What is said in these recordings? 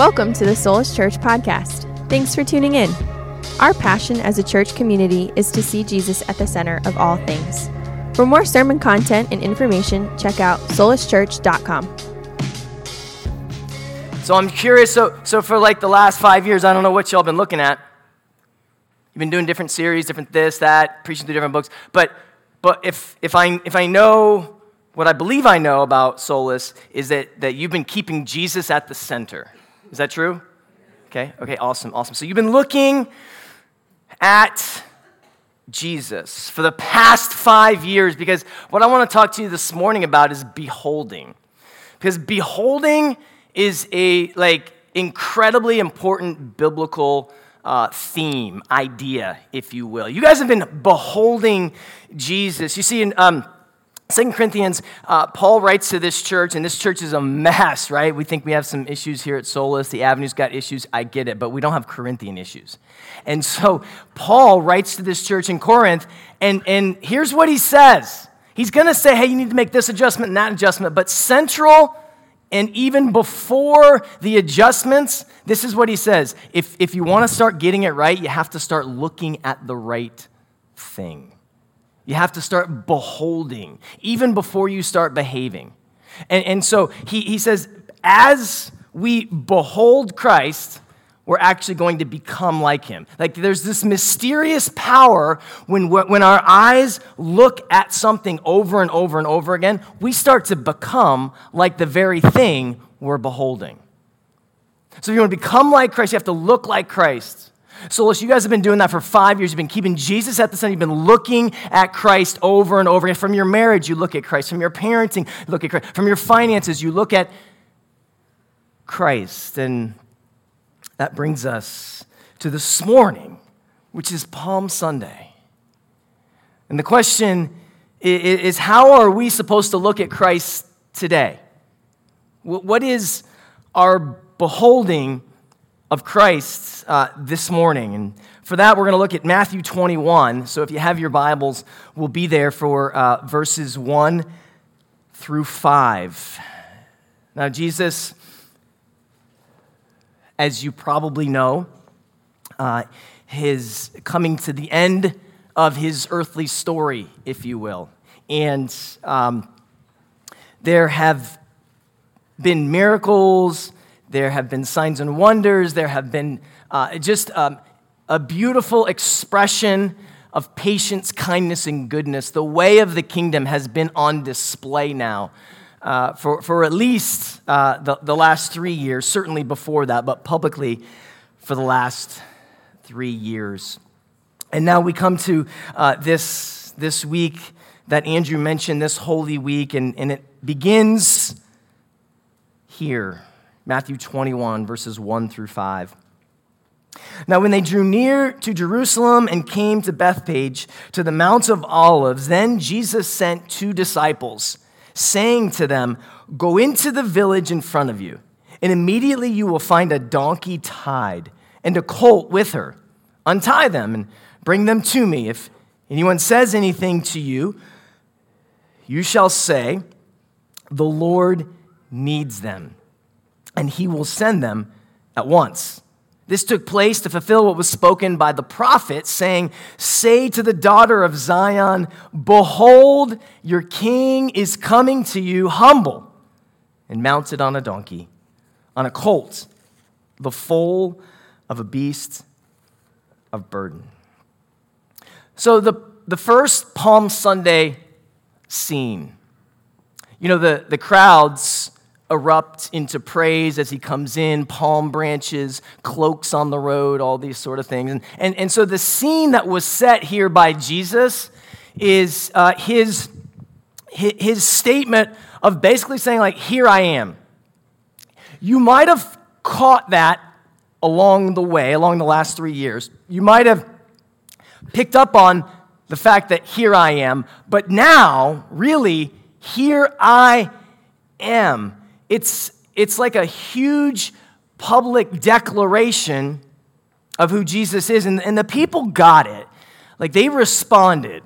Welcome to the Soulish Church podcast. Thanks for tuning in. Our passion as a church community is to see Jesus at the center of all things. For more sermon content and information, check out soulischurch.com. So I'm curious. So, so for like the last five years, I don't know what y'all been looking at. You've been doing different series, different this, that, preaching through different books. But, but if, if, I, if I know what I believe I know about Soulish is that, that you've been keeping Jesus at the center. Is that true? Okay, okay, awesome, awesome. So you've been looking at Jesus for the past five years because what I want to talk to you this morning about is beholding. Because beholding is a like incredibly important biblical uh, theme, idea, if you will. You guys have been beholding Jesus. You see, in um, Second Corinthians, uh, Paul writes to this church, and this church is a mess, right? We think we have some issues here at Solus. The Avenue's got issues. I get it, but we don't have Corinthian issues. And so Paul writes to this church in Corinth, and, and here's what he says. He's going to say, hey, you need to make this adjustment and that adjustment, but central and even before the adjustments, this is what he says. If, if you want to start getting it right, you have to start looking at the right thing. You have to start beholding, even before you start behaving. And, and so he, he says, as we behold Christ, we're actually going to become like him. Like there's this mysterious power when, when our eyes look at something over and over and over again, we start to become like the very thing we're beholding. So if you want to become like Christ, you have to look like Christ. So, listen, you guys have been doing that for five years. You've been keeping Jesus at the center. You've been looking at Christ over and over again. From your marriage, you look at Christ. From your parenting, you look at Christ. From your finances, you look at Christ. And that brings us to this morning, which is Palm Sunday. And the question is how are we supposed to look at Christ today? What is our beholding of Christ uh, this morning. And for that, we're going to look at Matthew 21. So if you have your Bibles, we'll be there for uh, verses 1 through 5. Now, Jesus, as you probably know, uh, is coming to the end of his earthly story, if you will. And um, there have been miracles there have been signs and wonders. There have been uh, just um, a beautiful expression of patience, kindness, and goodness. The way of the kingdom has been on display now uh, for, for at least uh, the, the last three years, certainly before that, but publicly for the last three years. And now we come to uh, this, this week that Andrew mentioned, this Holy Week, and, and it begins here Matthew 21, verses 1 through 5. Now, when they drew near to Jerusalem and came to Bethphage, to the Mount of Olives, then Jesus sent two disciples, saying to them, Go into the village in front of you, and immediately you will find a donkey tied and a colt with her. Untie them and bring them to me. If anyone says anything to you, you shall say, The Lord needs them and he will send them at once. This took place to fulfill what was spoken by the prophet, saying, Say to the daughter of Zion, Behold, your king is coming to you humble and mounted on a donkey, on a colt, the foal of a beast of burden. So, the, the first Palm Sunday scene, you know, the, the crowds erupt into praise as he comes in, palm branches, cloaks on the road, all these sort of things. And, and, and so the scene that was set here by Jesus is uh, his, his statement of basically saying, like, here I am. You might have caught that along the way, along the last three years. You might have picked up on the fact that here I am, but now, really, here I am it's, it's like a huge public declaration of who Jesus is. And, and the people got it. Like they responded.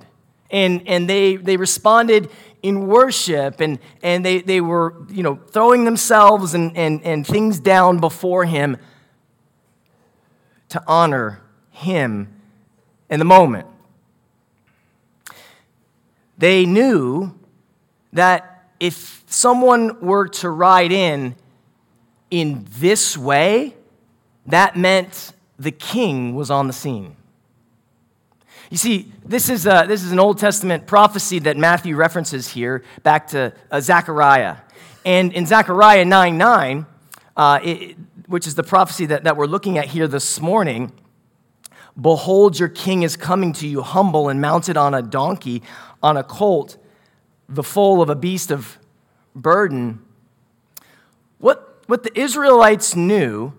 And, and they, they responded in worship and, and they, they were you know, throwing themselves and, and, and things down before him to honor him in the moment. They knew that if someone were to ride in in this way, that meant the king was on the scene. You see, this is, a, this is an Old Testament prophecy that Matthew references here back to uh, Zechariah. And in Zechariah 9 9, uh, it, which is the prophecy that, that we're looking at here this morning, behold, your king is coming to you humble and mounted on a donkey, on a colt, the foal of a beast of burden. What, what the Israelites knew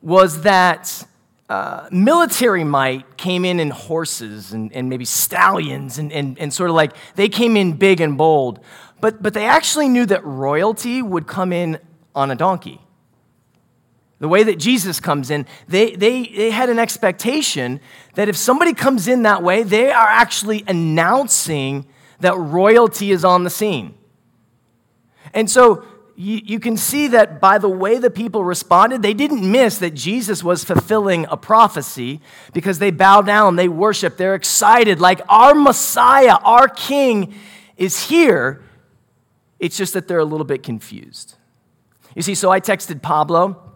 was that uh, military might came in in horses and, and maybe stallions and, and, and sort of like they came in big and bold. But, but they actually knew that royalty would come in on a donkey. The way that Jesus comes in, they, they, they had an expectation that if somebody comes in that way, they are actually announcing that royalty is on the scene. And so you, you can see that by the way the people responded, they didn't miss that Jesus was fulfilling a prophecy because they bow down, they worship, they're excited, like our Messiah, our King is here. It's just that they're a little bit confused. You see, so I texted Pablo.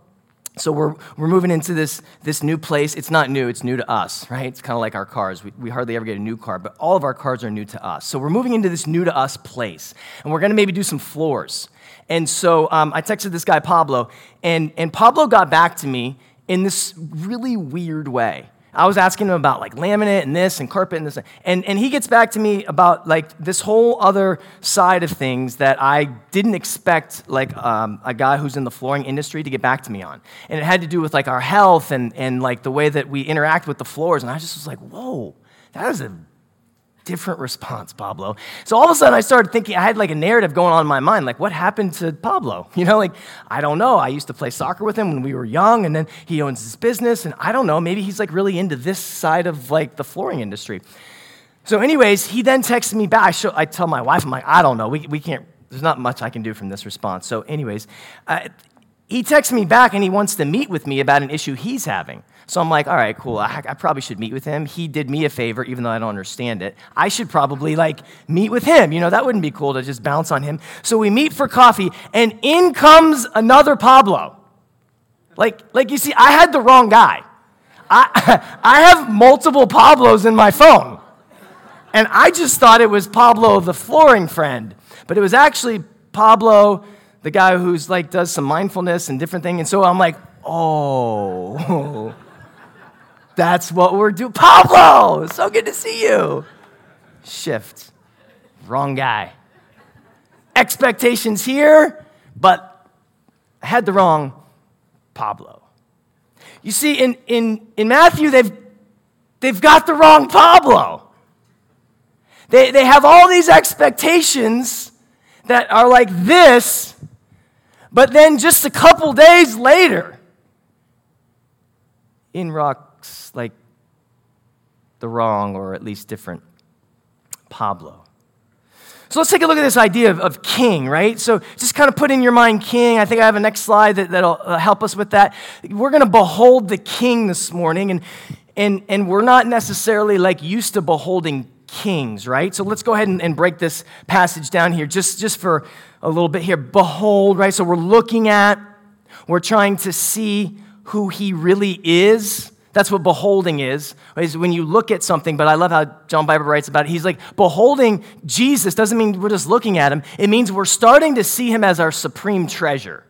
So we're, we're moving into this, this new place. It's not new, it's new to us, right? It's kind of like our cars. We, we hardly ever get a new car, but all of our cars are new to us. So we're moving into this new to us place. And we're going to maybe do some floors. And so um, I texted this guy, Pablo, and, and Pablo got back to me in this really weird way. I was asking him about like laminate and this and carpet and this. And, and he gets back to me about like this whole other side of things that I didn't expect like um, a guy who's in the flooring industry to get back to me on. And it had to do with like our health and, and like the way that we interact with the floors. And I just was like, whoa, that is a different response, Pablo. So all of a sudden, I started thinking, I had like a narrative going on in my mind, like, what happened to Pablo? You know, like, I don't know. I used to play soccer with him when we were young, and then he owns his business, and I don't know, maybe he's like really into this side of like the flooring industry. So, anyways, he then texted me back. I, show, I tell my wife, I'm like, I don't know. We, we can't, there's not much I can do from this response. So, anyways, uh, he texts me back and he wants to meet with me about an issue he's having. So I'm like, all right, cool. I, I, probably should meet with him. He did me a favor, even though I don't understand it. I should probably like meet with him. You know, that wouldn't be cool to just bounce on him. So we meet for coffee, and in comes another Pablo. Like, like you see, I had the wrong guy. I, I have multiple Pablos in my phone. And I just thought it was Pablo, the flooring friend. But it was actually Pablo, the guy who's like does some mindfulness and different thing. And so I'm like, oh. That's what we're doing. Pablo, so good to see you. Shift. Wrong guy. Expectations here, but I had the wrong Pablo. You see, in, in, in Matthew, they've, they've got the wrong Pablo. They, they have all these expectations that are like this, but then just a couple days later, in rock like the wrong or at least different Pablo. So let's take a look at this idea of, of, king, right? So just kind of put in your mind king. I think I have a next slide that, that'll uh, help us with that. We're going to behold the king this morning, and, and, and we're not necessarily like used to beholding kings, right? So let's go ahead and, and break this passage down here just, just for a little bit here. Behold, right? So we're looking at, we're trying to see who he really is that's what beholding is, is when you look at something. But I love how John Piper writes about it. He's like, beholding Jesus doesn't mean we're just looking at him, it means we're starting to see him as our supreme treasure.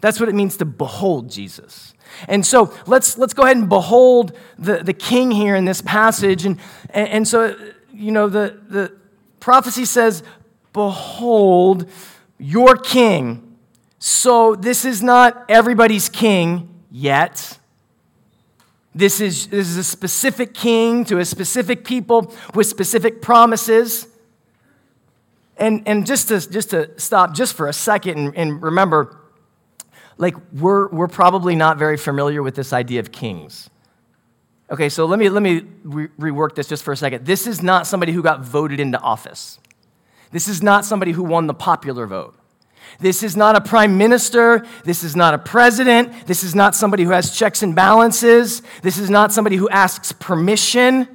That's what it means to behold Jesus. And so let's, let's go ahead and behold the, the king here in this passage. And, and, and so, you know, the, the prophecy says, Behold your king. So this is not everybody's king yet. This is, this is a specific king to a specific people with specific promises. And, and just, to, just to stop just for a second and, and remember, like, we're, we're probably not very familiar with this idea of kings. Okay, so let me, let me re- rework this just for a second. This is not somebody who got voted into office. This is not somebody who won the popular vote. This is not a prime minister. This is not a president. This is not somebody who has checks and balances. This is not somebody who asks permission,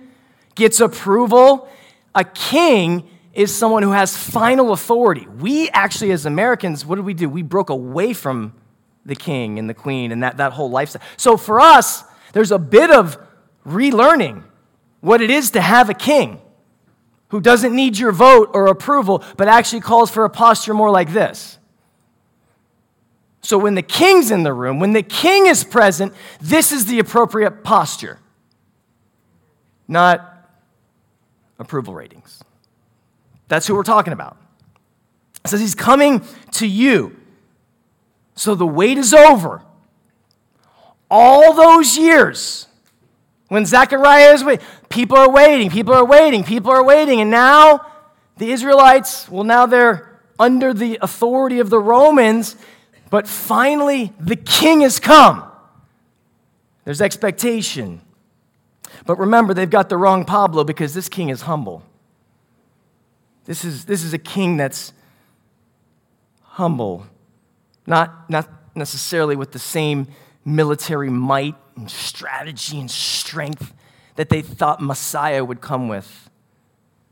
gets approval. A king is someone who has final authority. We actually, as Americans, what did we do? We broke away from the king and the queen and that, that whole lifestyle. So for us, there's a bit of relearning what it is to have a king who doesn't need your vote or approval, but actually calls for a posture more like this. So when the king's in the room, when the king is present, this is the appropriate posture, not approval ratings. That's who we're talking about. It says he's coming to you. So the wait is over. All those years when Zechariah is waiting, people are waiting, people are waiting, people are waiting. And now the Israelites, well, now they're under the authority of the Romans, but finally the king has come. There's expectation. But remember, they've got the wrong Pablo because this king is humble. This is, this is a king that's humble, not, not necessarily with the same military might and strategy and strength that they thought Messiah would come with.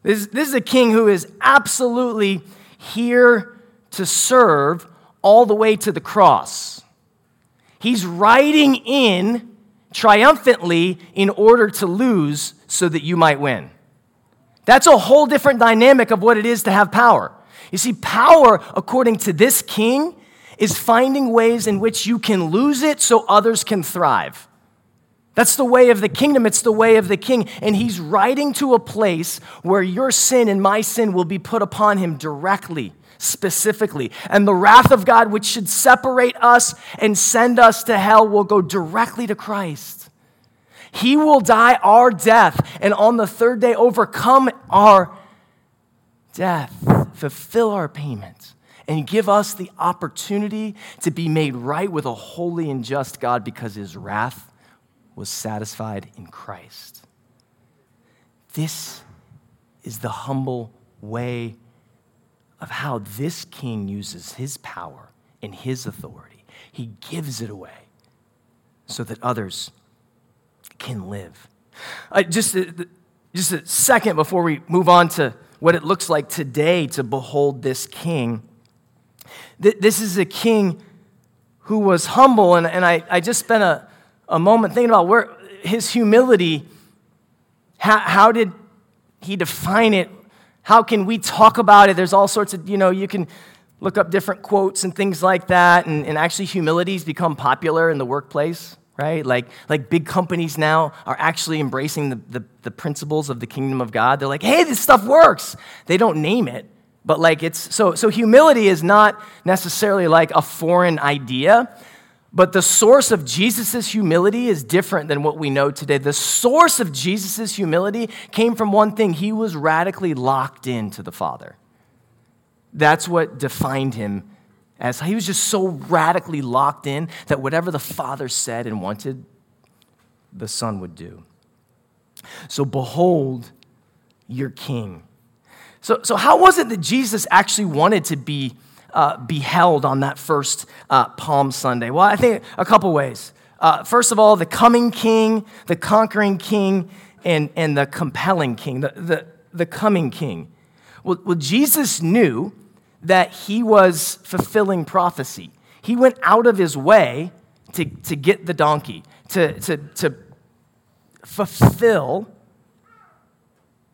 This, this is a king who is absolutely here to serve all the way to the cross. He's riding in triumphantly in order to lose so that you might win. That's a whole different dynamic of what it is to have power. You see, power, according to this king, is finding ways in which you can lose it so others can thrive. That's the way of the kingdom. It's the way of the king. And he's riding to a place where your sin and my sin will be put upon him directly, specifically. And the wrath of God, which should separate us and send us to hell, will go directly to Christ. He will die our death, and on the third day, overcome our death, fulfill our payment, and give us the opportunity to be made right with a holy and just God because his wrath was satisfied in Christ. This is the humble way of how this king uses his power and his authority. He gives it away so that others can live. Uh, just, a, just a second before we move on to what it looks like today to behold this king. This is a king who was humble, and, and I, I just spent a, a moment thinking about where his humility, how, how did he define it? How can we talk about it? There's all sorts of, you know, you can look up different quotes and things like that, and, and actually, humility's become popular in the workplace right? Like, like big companies now are actually embracing the, the, the, principles of the kingdom of God. They're like, hey, this stuff works. They don't name it, but like it's so so humility is not necessarily like a foreign idea. But the source of Jesus' humility is different than what we know today. The source of Jesus' humility came from one thing he was radically locked into the Father. That's what defined him as he was just so radically locked in that whatever the Father said and wanted, the Son would do. So, behold your King. So, so how was it that Jesus actually wanted to be uh, beheld on that first uh, Palm Sunday? Well, I think a couple ways. Uh, first of all, the coming King, the conquering King, and, and the compelling King, the, the, the coming King. Well, well, Jesus knew that he was fulfilling prophecy. He went out of his way to, to get the donkey, to, to, to fulfill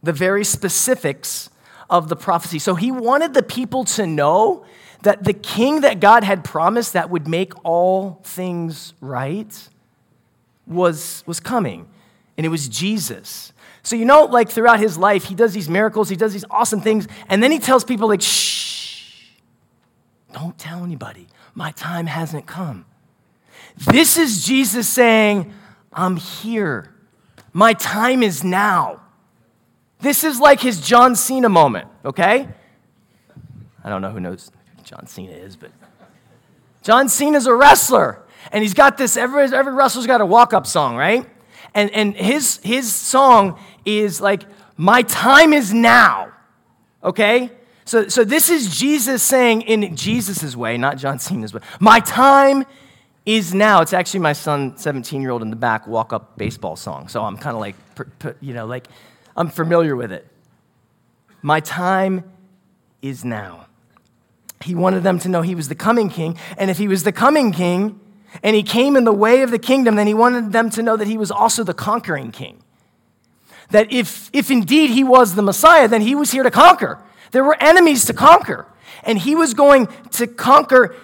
the very specifics of the prophecy. So he wanted the people to know that the king that God had promised that would make all things right was, was coming, and it was Jesus. So, you know, like throughout his life, he does these miracles, he does these awesome things, and then he tells people, like, shh, don't tell anybody. My time hasn't come. This is Jesus saying, I'm here. My time is now. This is like his John Cena moment, okay? I don't know who knows John Cena is, but John Cena's a wrestler. And he's got this, every, every wrestler's got a walk up song, right? And, and his, his song is like, My time is now. Okay? So, so this is Jesus saying in Jesus' way, not John Cena's way, My time is now. It's actually my son, 17 year old, in the back, walk up baseball song. So I'm kind of like, you know, like, I'm familiar with it. My time is now. He wanted them to know he was the coming king. And if he was the coming king and he came in the way of the kingdom, then he wanted them to know that he was also the conquering king. That if, if indeed he was the Messiah, then he was here to conquer. There were enemies to conquer. And he was going to conquer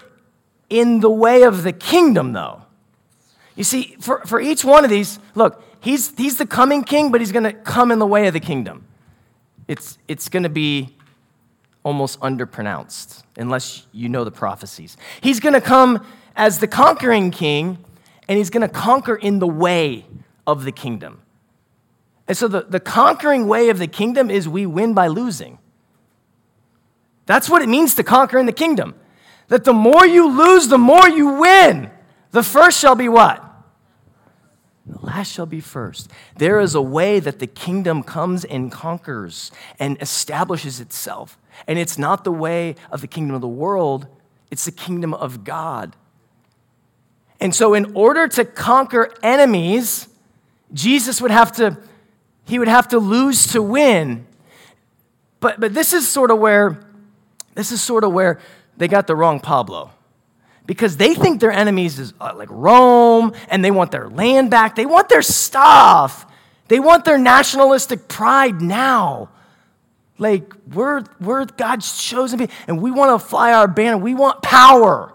in the way of the kingdom, though. You see, for, for each one of these, look, he's, he's the coming king, but he's going to come in the way of the kingdom. It's, it's going to be almost underpronounced unless you know the prophecies. He's going to come as the conquering king, and he's going to conquer in the way of the kingdom. And so the, the conquering way of the kingdom is we win by losing. That's what it means to conquer in the kingdom. That the more you lose, the more you win. The first shall be what? The last shall be first. There is a way that the kingdom comes and conquers and establishes itself. And it's not the way of the kingdom of the world, it's the kingdom of God. And so, in order to conquer enemies, Jesus would have to, he would have to lose to win. But, but this is sort of where, this is sort of where they got the wrong Pablo because they think their enemies is uh, like Rome and they want their land back. They want their stuff. They want their nationalistic pride now. Like, we're, we're God's chosen people and we want to fly our banner. We want power.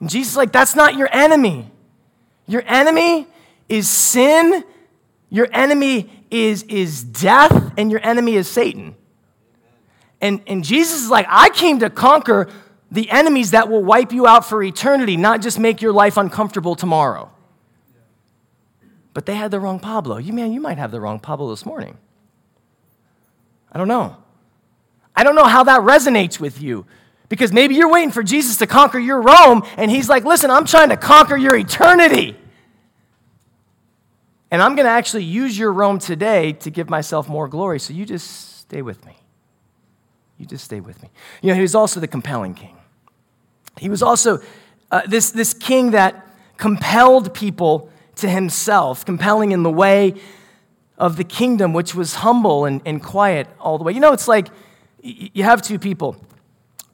And Jesus is like, that's not your enemy. Your enemy is sin, your enemy is, is death, and your enemy is Satan. And, and Jesus is like, I came to conquer the enemies that will wipe you out for eternity, not just make your life uncomfortable tomorrow. But they had the wrong Pablo. You man, you might have the wrong Pablo this morning. I don't know. I don't know how that resonates with you. Because maybe you're waiting for Jesus to conquer your Rome, and he's like, listen, I'm trying to conquer your eternity. And I'm going to actually use your Rome today to give myself more glory. So you just stay with me. You just stay with me. You know, he was also the compelling king. He was also uh, this, this king that compelled people to himself, compelling in the way of the kingdom, which was humble and, and quiet all the way. You know, it's like you have two people.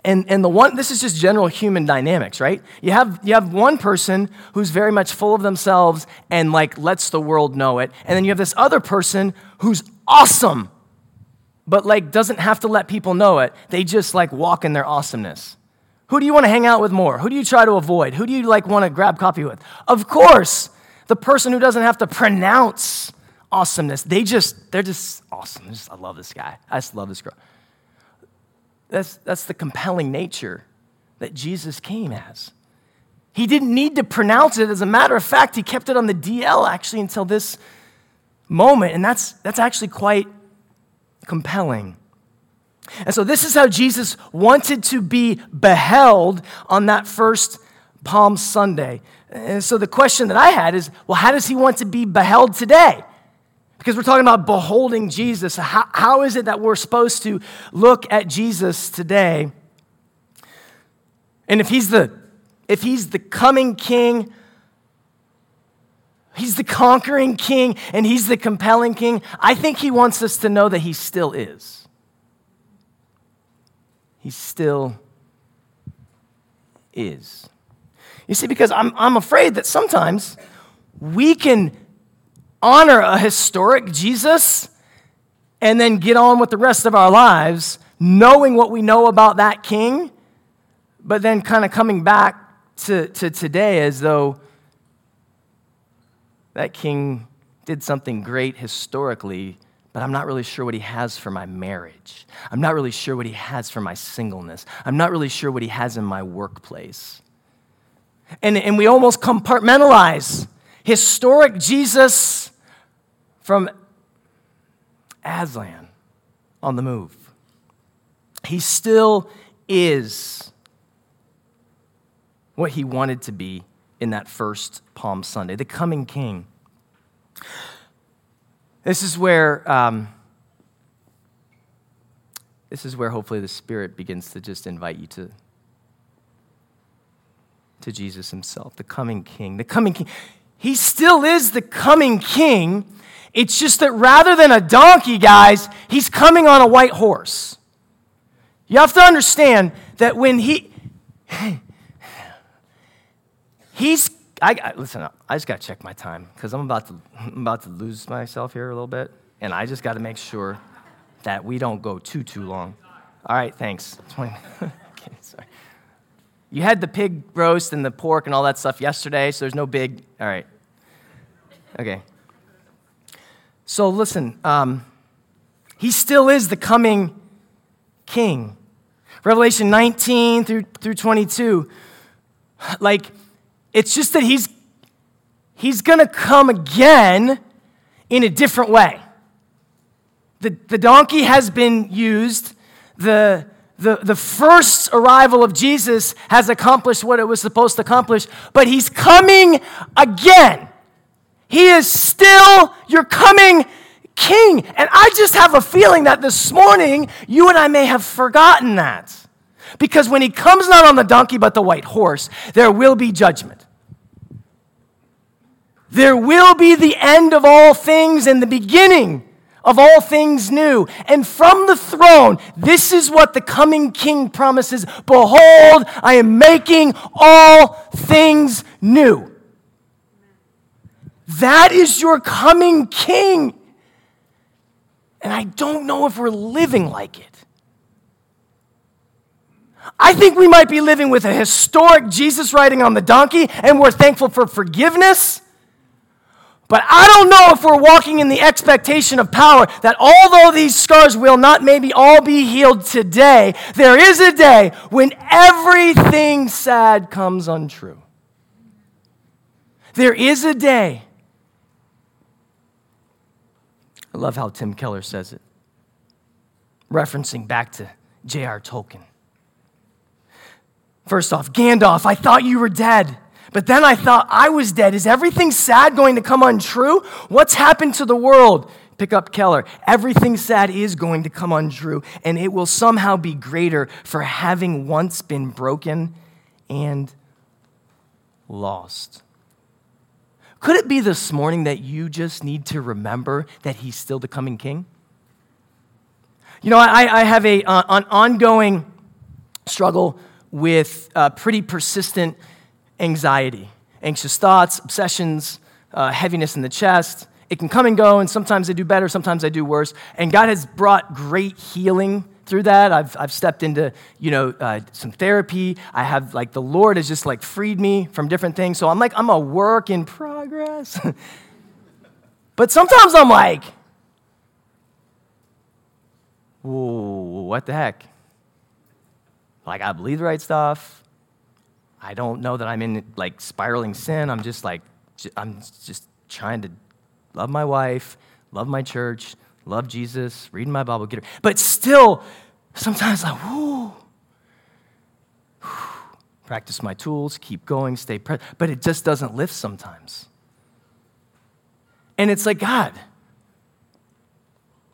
And, and the one, this is just general human dynamics, right? You have, you have one person who's very much full of themselves and like lets the world know it. And then you have this other person who's awesome but like doesn't have to let people know it. They just like walk in their awesomeness. Who do you want to hang out with more? Who do you try to avoid? Who do you like want to grab coffee with? Of course, the person who doesn't have to pronounce awesomeness. They just, they're just awesome. Just, I love this guy. I just love this girl. That's, that's the compelling nature that Jesus came as. He didn't need to pronounce it. As a matter of fact, he kept it on the DL actually until this moment. And that's, that's actually quite compelling. And so, this is how Jesus wanted to be beheld on that first Palm Sunday. And so, the question that I had is well, how does he want to be beheld today? Because we're talking about beholding Jesus. How, how is it that we're supposed to look at Jesus today? And if he's the if he's the coming king He's the conquering king and he's the compelling king. I think he wants us to know that he still is. He still is. You see, because I'm, I'm afraid that sometimes we can honor a historic Jesus and then get on with the rest of our lives knowing what we know about that king, but then kind of coming back to, to today as though that king did something great historically, but I'm not really sure what he has for my marriage. I'm not really sure what he has for my singleness. I'm not really sure what he has in my workplace. And, and we almost compartmentalize historic Jesus from Aslan on the move. He still is what he wanted to be in that first Palm Sunday, the coming king. This is where. Um, this is where hopefully the Spirit begins to just invite you to, to Jesus Himself, the coming King. The coming King. He still is the coming King. It's just that rather than a donkey, guys, He's coming on a white horse. You have to understand that when He. He's I, listen. I just got to check my time because I'm about to I'm about to lose myself here a little bit, and I just got to make sure that we don't go too, too long. All right, thanks. okay, sorry. You had the pig roast and the pork and all that stuff yesterday, so there's no big. All right. Okay. So listen, um, he still is the coming king. Revelation 19 through, through 22. Like, it's just that he's, he's going to come again in a different way. The, the donkey has been used. The, the, the first arrival of Jesus has accomplished what it was supposed to accomplish, but he's coming again. He is still your coming king. And I just have a feeling that this morning you and I may have forgotten that. Because when he comes not on the donkey but the white horse, there will be judgment. There will be the end of all things and the beginning of all things new. And from the throne, this is what the coming king promises Behold, I am making all things new. That is your coming king. And I don't know if we're living like it. I think we might be living with a historic Jesus riding on the donkey, and we're thankful for forgiveness but I don't know if we're walking in the expectation of power that although these scars will not maybe all be healed today, there is a day when everything sad comes untrue. There is a day. I love how Tim Keller says it, referencing back to J.R. Tolkien. First off, Gandalf, I thought you were dead. But then I thought I was dead. Is everything sad going to come untrue? What's happened to the world? Pick up Keller. Everything sad is going to come untrue, and it will somehow be greater for having once been broken and lost. Could it be this morning that you just need to remember that he's still the coming king? You know, I, I have a, uh, an ongoing struggle with uh, pretty persistent anxiety, anxious thoughts, obsessions, uh, heaviness in the chest. It can come and go, and sometimes I do better, sometimes I do worse. And God has brought great healing through that. I've, I've stepped into, you know, uh, some therapy. I have, like, the Lord has just, like, freed me from different things. So I'm like, I'm a work in progress. but sometimes I'm like, whoa, what the heck? Like, I believe the right stuff. I don't know that I'm in like spiraling sin. I'm just like, I'm just trying to love my wife, love my church, love Jesus, reading my Bible, get it. But still, sometimes like, whoo, practice my tools, keep going, stay present. But it just doesn't lift sometimes. And it's like, God,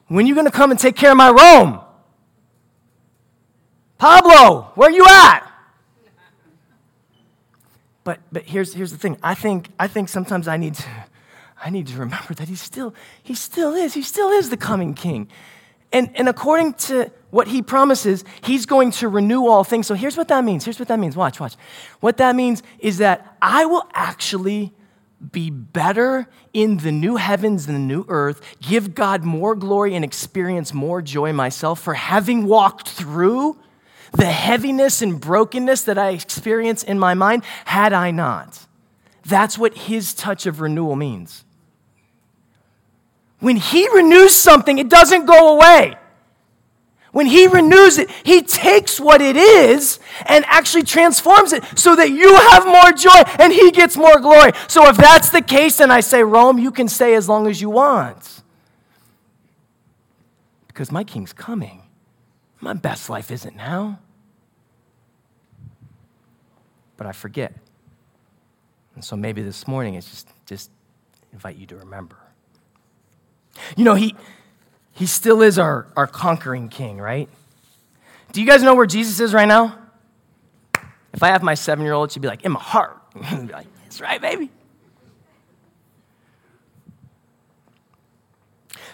when are you going to come and take care of my Rome? Pablo, where are you at? But, but here's, here's the thing. I think, I think sometimes I need, to, I need to remember that he still, he still is. He still is the coming king. And, and according to what he promises, he's going to renew all things. So here's what that means. Here's what that means. Watch, watch. What that means is that I will actually be better in the new heavens and the new earth, give God more glory and experience more joy myself for having walked through the heaviness and brokenness that I experience in my mind had I not. That's what his touch of renewal means. When he renews something, it doesn't go away. When he renews it, he takes what it is and actually transforms it so that you have more joy and he gets more glory. So if that's the case, then I say, Rome, you can stay as long as you want. Because my king's coming. My best life isn't now but I forget. And so maybe this morning it's just, just invite you to remember You know, he, he still is our, our conquering king, right? Do you guys know where Jesus is right now? If I have my seven year old, she'd be like, in my heart. be like, that's right, baby.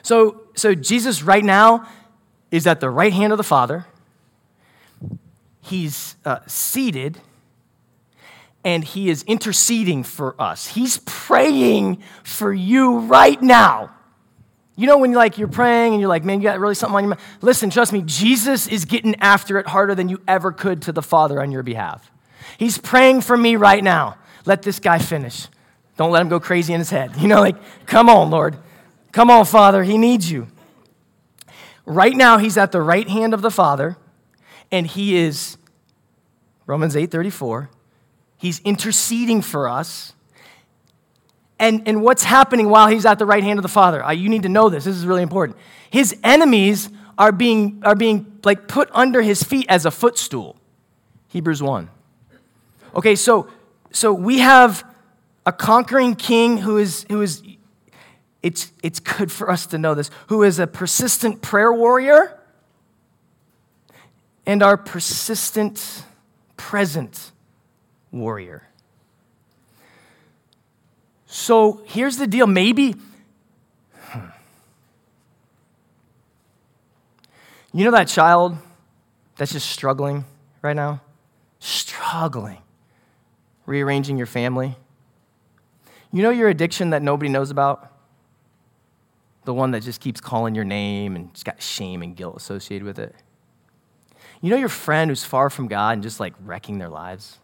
So, so Jesus right now is at the right hand of the Father. He's uh, seated and he is interceding for us. He's praying for you right now. You know when you're like you're praying and you're like, man, you got really something on your mind. Listen, trust me, Jesus is getting after it harder than you ever could to the Father on your behalf. He's praying for me right now. Let this guy finish. Don't let him go crazy in his head. You know, like, come on, Lord. Come on, Father. He needs you. Right now, he's at the right hand of the Father, and he is, Romans 8 34, he's interceding for us. And, and what's happening while he's at the right hand of the Father? Uh, you need to know this. This is really important. His enemies are being, are being like put under his feet as a footstool. Hebrews 1. Okay, so, so we have a conquering king who is, who is it's, it's good for us to know this, who is a persistent prayer warrior and our persistent present warrior. So here's the deal. Maybe, hmm. you know that child that's just struggling right now? Struggling. Rearranging your family. You know your addiction that nobody knows about? The one that just keeps calling your name and just got shame and guilt associated with it. You know your friend who's far from God and just like wrecking their lives?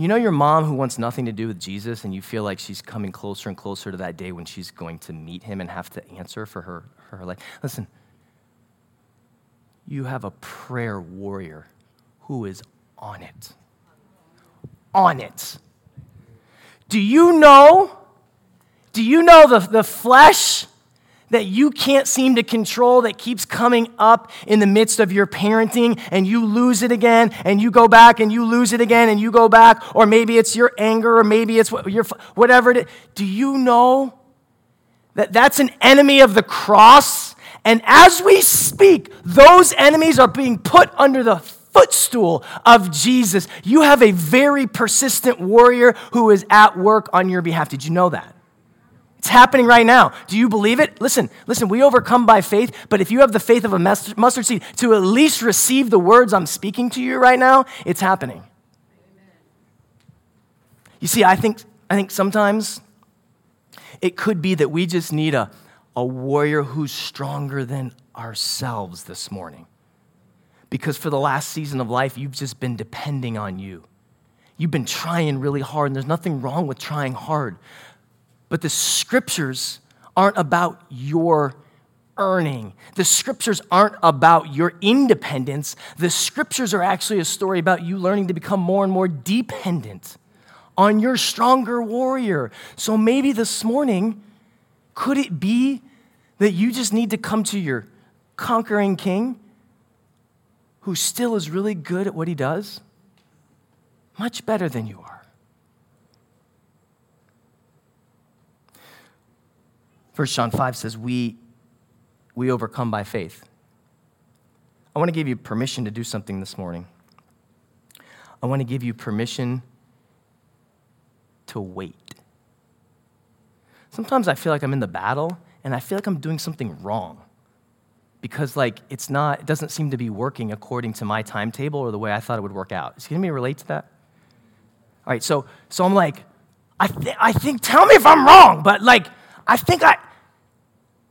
You know your mom who wants nothing to do with Jesus, and you feel like she's coming closer and closer to that day when she's going to meet him and have to answer for her, her life. Listen, you have a prayer warrior who is on it. On it. Do you know? Do you know the, the flesh that you can't seem to control that keeps coming up in the midst of your parenting and you lose it again and you go back and you lose it again and you go back or maybe it's your anger or maybe it's your whatever it is. Do you know that that's an enemy of the cross? And as we speak those enemies are being put under the footstool of Jesus. You have a very persistent warrior who is at work on your behalf. Did you know that it's happening right now. Do you believe it? Listen, listen, we overcome by faith, but if you have the faith of a mustard seed to at least receive the words I'm speaking to you right now, it's happening. You see, I think, I think sometimes it could be that we just need a, a warrior who's stronger than ourselves this morning. Because for the last season of life, you've just been depending on you. You've been trying really hard, and there's nothing wrong with trying hard. But the scriptures aren't about your earning. The scriptures aren't about your independence. The scriptures are actually a story about you learning to become more and more dependent on your stronger warrior. So maybe this morning, could it be that you just need to come to your conquering king who still is really good at what he does? Much better than you are. 1 John 5 says, we, we overcome by faith. I want to give you permission to do something this morning. I want to give you permission to wait. Sometimes I feel like I'm in the battle and I feel like I'm doing something wrong because like it's not it doesn't seem to be working according to my timetable or the way I thought it would work out. Is anybody relate to that? All right, so so I'm like I, th- I think tell me if I'm wrong, but like I think I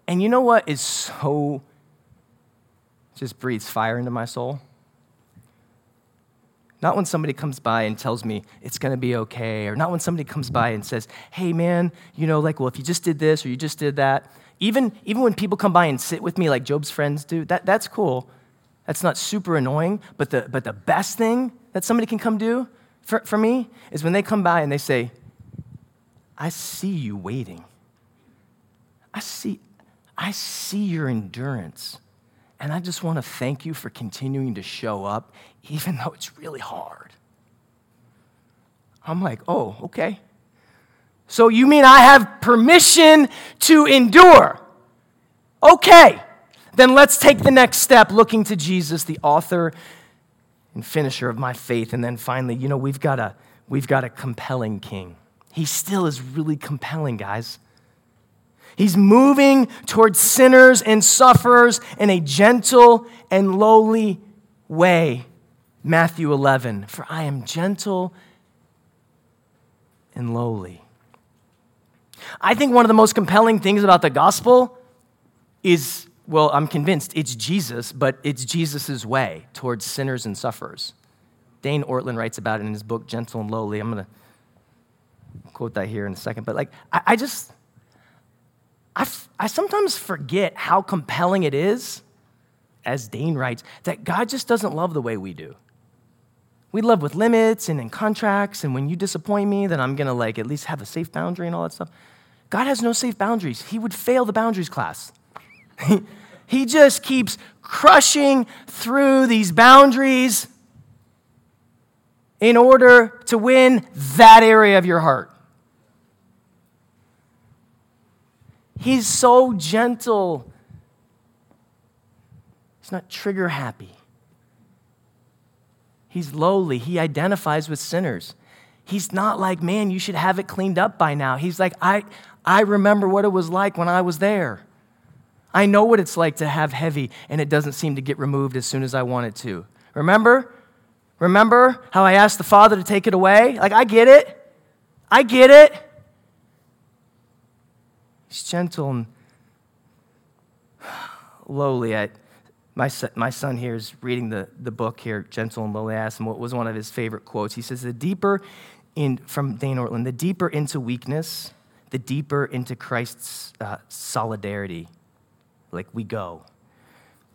and you know what is so, just breathes fire into my soul? Not when somebody comes by and tells me it's going to be okay, or not when somebody comes by and says, hey, man, you know, like, well, if you just did this or you just did that. Even, even when people come by and sit with me like Job's friends do, that, that's cool. That's not super annoying, but the, but the best thing that somebody can come do for, for me is when they come by and they say, I see you waiting. I see, I see your endurance. And I just want to thank you for continuing to show up, even though it's really hard. I'm like, oh, okay. So you mean I have permission to endure? Okay, then let's take the next step looking to Jesus, the author and finisher of my faith. And then finally, you know, we've got a, we've got a compelling king. He still is really compelling, guys. He's moving towards sinners and sufferers in a gentle and lowly way. Matthew 11, for I am gentle and lowly. I think one of the most compelling things about the gospel is well, I'm convinced it's Jesus, but it's Jesus' way towards sinners and sufferers. Dane Ortlund writes about it in his book, Gentle and Lowly. I'm going to quote that here in a second. But, like, I, I just, I, f- I sometimes forget how compelling it is, as Dane writes, that God just doesn't love the way we do. We love with limits and in contracts, and when you disappoint me, then I'm to, like, at least have a safe boundary and all that stuff. God has no safe boundaries. He would fail the boundaries class. He just keeps crushing through these boundaries in order to win that area of your heart. He's so gentle. He's not trigger happy. He's lowly. He identifies with sinners. He's not like, man, you should have it cleaned up by now. He's like, I, I remember what it was like when I was there. I know what it's like to have heavy and it doesn't seem to get removed as soon as I want it to. Remember? Remember how I asked the Father to take it away? Like, I get it. I get it. He's gentle and lowly. I, my, son, my son here is reading the, the book here, Gentle and Lowly. I asked him what was one of his favorite quotes. He says, The deeper in, from Dane Ortlund, the deeper into weakness, the deeper into Christ's uh, solidarity like we go.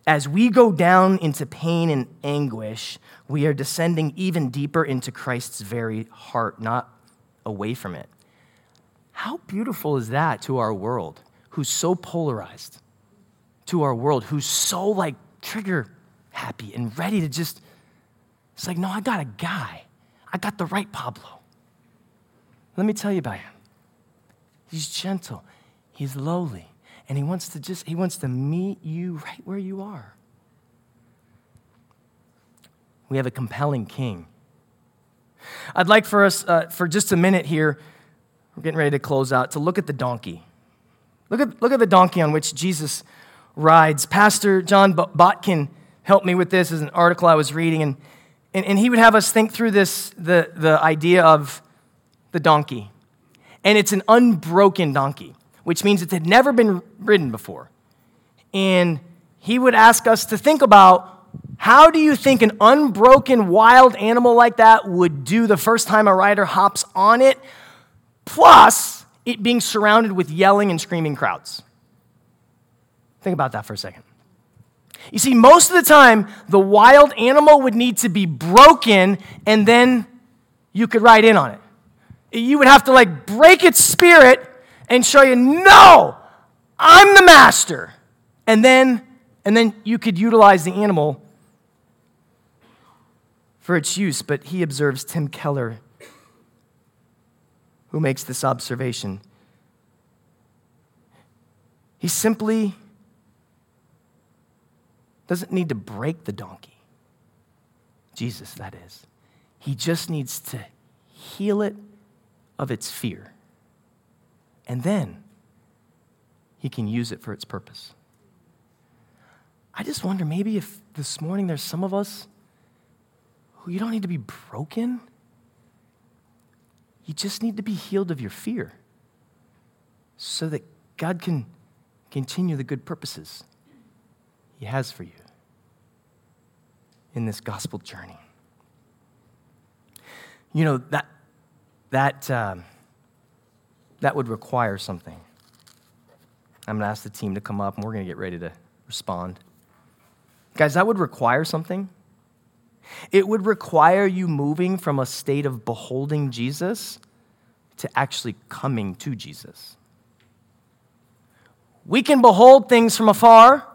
As we go down into pain and anguish, we are descending even deeper into Christ's very heart, not away from it. How beautiful is that to our world, who's so polarized, to our world, who's so like trigger happy and ready to just, it's like, no, I got a guy. I got the right Pablo. Let me tell you about him. He's gentle, he's lowly, and he wants to just he wants to meet you right where you are we have a compelling king i'd like for us uh, for just a minute here we're getting ready to close out to look at the donkey. Look at, look at the donkey on which jesus rides. Pastor john botkin helped me with this as an article i was reading and, and, and he would have us think through this the, the idea of the donkey. And it's an unbroken donkey which means it had never been ridden before. And he would ask us to think about how do you think an unbroken wild animal like that would do the first time a rider hops on it, plus it being surrounded with yelling and screaming crowds? Think about that for a second. You see, most of the time, the wild animal would need to be broken and then you could ride in on it. You would have to like break its spirit and show you, no, I'm the master. And then, and then you could utilize the animal for its use. But he observes Tim Keller, who makes this observation. He simply doesn't need to break the donkey. Jesus, that is. He just needs to heal it of its fear and then he can use it for its purpose. I just wonder maybe if this morning there's some of us who you don't need to be broken, you just need to be healed of your fear so that God can continue the good purposes He has for you in this gospel journey. You know, that, that, um, that would require something. I'm going to ask the team to come up and we're going to get ready to respond. Guys, that would require something. It would require you moving from a state of beholding Jesus to actually coming to Jesus. We can behold things from afar,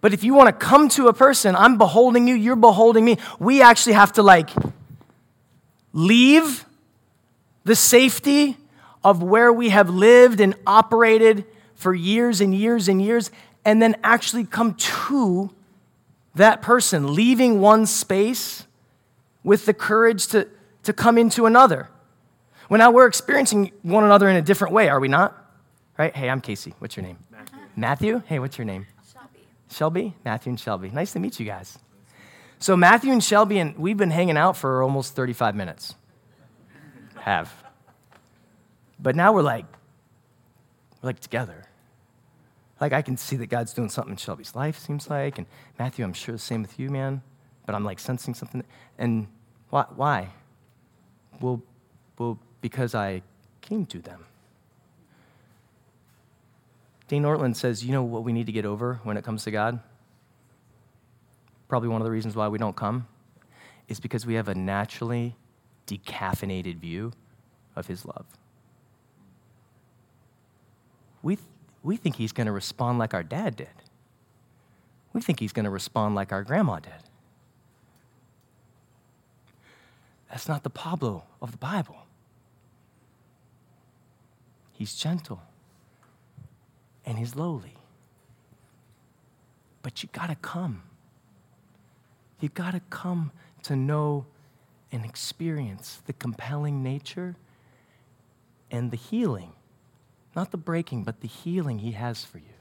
but if you want to come to a person, I'm beholding you, you're beholding me. We actually have to like leave the safety of where we have lived and operated for years and years and years and then actually come to that person, leaving one space with the courage to, to come into another. Well, now we're experiencing one another in a different way, are we not? Right? Hey, I'm Casey. What's your name? Matthew. Matthew? Hey, what's your name? Shelby. Shelby? Matthew and Shelby. Nice to meet you guys. So, Matthew and Shelby, and we've been hanging out for almost 35 minutes. Have. But now we're like, we're like together. Like I can see that God's doing something in Shelby's life, seems like, and Matthew, I'm sure the same with you, man. But I'm like sensing something. And why? Why? Well, well, because I came to them. Dane Ortlund says, you know what we need to get over when it comes to God? Probably one of the reasons why we don't come is because we have a naturally decaffeinated view of his love. We, th- we think he's going to respond like our dad did. We think he's going to respond like our grandma did. That's not the Pablo of the Bible. He's gentle and he's lowly. But you got to come. You got to come to know and experience the compelling nature and the healing, not the breaking, but the healing he has for you.